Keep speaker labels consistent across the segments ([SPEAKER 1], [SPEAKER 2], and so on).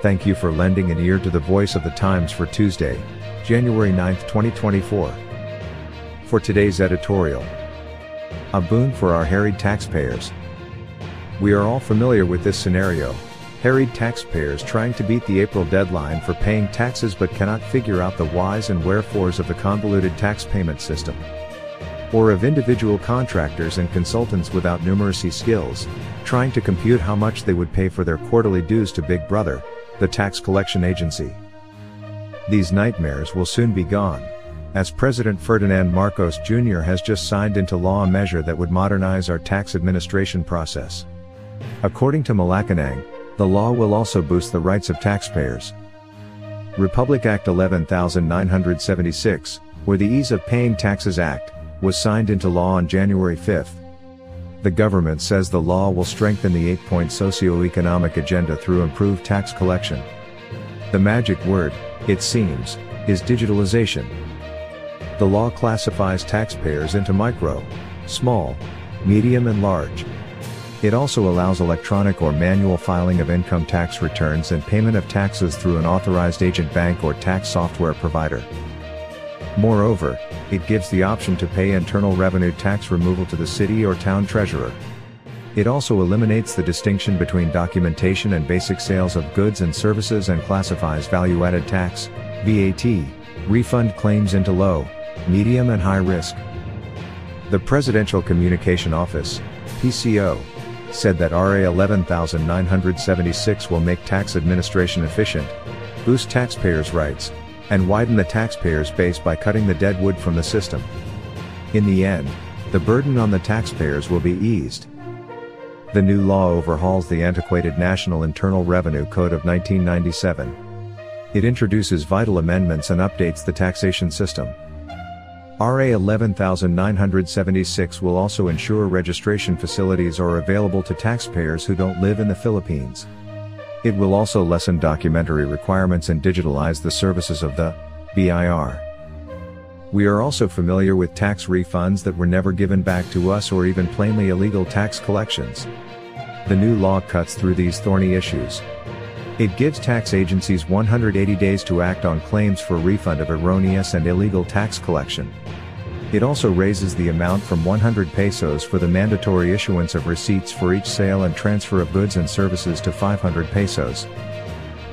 [SPEAKER 1] Thank you for lending an ear to the voice of the times for Tuesday, January 9, 2024. For today's editorial, a boon for our harried taxpayers. We are all familiar with this scenario. Harried taxpayers trying to beat the April deadline for paying taxes but cannot figure out the whys and wherefores of the convoluted tax payment system. Or of individual contractors and consultants without numeracy skills, trying to compute how much they would pay for their quarterly dues to Big Brother, the tax collection agency. These nightmares will soon be gone, as President Ferdinand Marcos Jr. has just signed into law a measure that would modernize our tax administration process. According to Malacanang, the law will also boost the rights of taxpayers. Republic Act 11976, or the Ease of Paying Taxes Act, was signed into law on January 5. The government says the law will strengthen the 8 point socio-economic agenda through improved tax collection. The magic word, it seems, is digitalization. The law classifies taxpayers into micro, small, medium, and large. It also allows electronic or manual filing of income tax returns and payment of taxes through an authorized agent bank or tax software provider. Moreover, it gives the option to pay internal revenue tax removal to the city or town treasurer. It also eliminates the distinction between documentation and basic sales of goods and services and classifies value added tax, VAT, refund claims into low, medium, and high risk. The Presidential Communication Office, PCO, said that RA 11976 will make tax administration efficient, boost taxpayers' rights, and widen the taxpayers' base by cutting the dead wood from the system. In the end, the burden on the taxpayers will be eased. The new law overhauls the antiquated National Internal Revenue Code of 1997. It introduces vital amendments and updates the taxation system. RA 11976 will also ensure registration facilities are available to taxpayers who don't live in the Philippines. It will also lessen documentary requirements and digitalize the services of the BIR. We are also familiar with tax refunds that were never given back to us or even plainly illegal tax collections. The new law cuts through these thorny issues. It gives tax agencies 180 days to act on claims for refund of erroneous and illegal tax collection. It also raises the amount from 100 pesos for the mandatory issuance of receipts for each sale and transfer of goods and services to 500 pesos.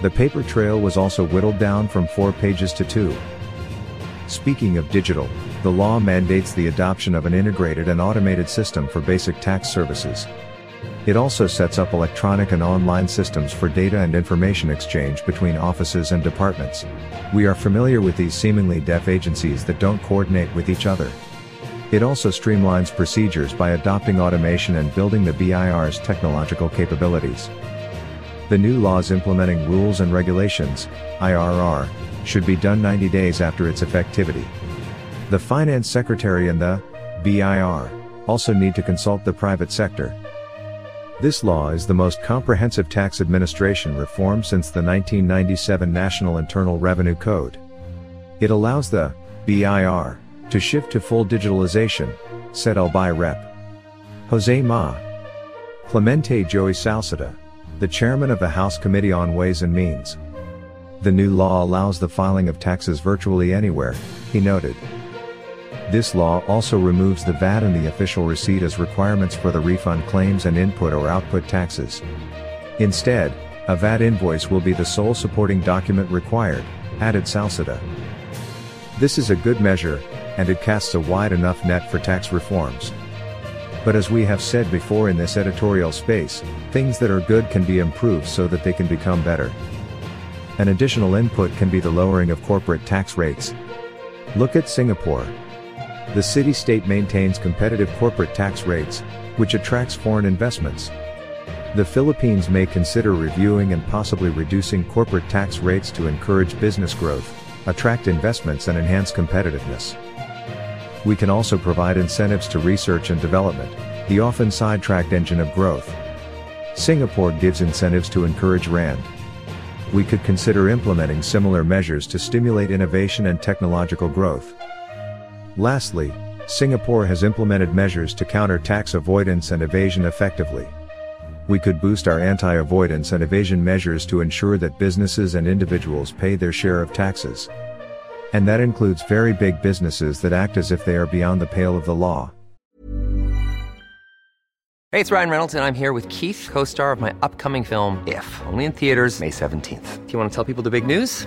[SPEAKER 1] The paper trail was also whittled down from 4 pages to 2. Speaking of digital, the law mandates the adoption of an integrated and automated system for basic tax services. It also sets up electronic and online systems for data and information exchange between offices and departments. We are familiar with these seemingly deaf agencies that don't coordinate with each other. It also streamlines procedures by adopting automation and building the BIR's technological capabilities. The new laws implementing rules and regulations, IRR, should be done 90 days after its effectivity. The Finance Secretary and the BIR also need to consult the private sector. This law is the most comprehensive tax administration reform since the 1997 National Internal Revenue Code. It allows the BIR to shift to full digitalization, said Albay Rep. Jose Ma. Clemente Joey Salceda, the chairman of the House Committee on Ways and Means. The new law allows the filing of taxes virtually anywhere, he noted. This law also removes the VAT and the official receipt as requirements for the refund claims and input or output taxes. Instead, a VAT invoice will be the sole supporting document required, added Salceda. This is a good measure, and it casts a wide enough net for tax reforms. But as we have said before in this editorial space, things that are good can be improved so that they can become better. An additional input can be the lowering of corporate tax rates. Look at Singapore. The city-state maintains competitive corporate tax rates, which attracts foreign investments. The Philippines may consider reviewing and possibly reducing corporate tax rates to encourage business growth, attract investments and enhance competitiveness. We can also provide incentives to research and development, the often sidetracked engine of growth. Singapore gives incentives to encourage R&D. We could consider implementing similar measures to stimulate innovation and technological growth. Lastly, Singapore has implemented measures to counter tax avoidance and evasion effectively we could boost our anti-avoidance and evasion measures to ensure that businesses and individuals pay their share of taxes. And that includes very big businesses that act as if they are beyond the pale of the law.
[SPEAKER 2] Hey, it's Ryan Reynolds, and I'm here with Keith, co star of my upcoming film, If, only in theaters, May 17th. Do you want to tell people the big news?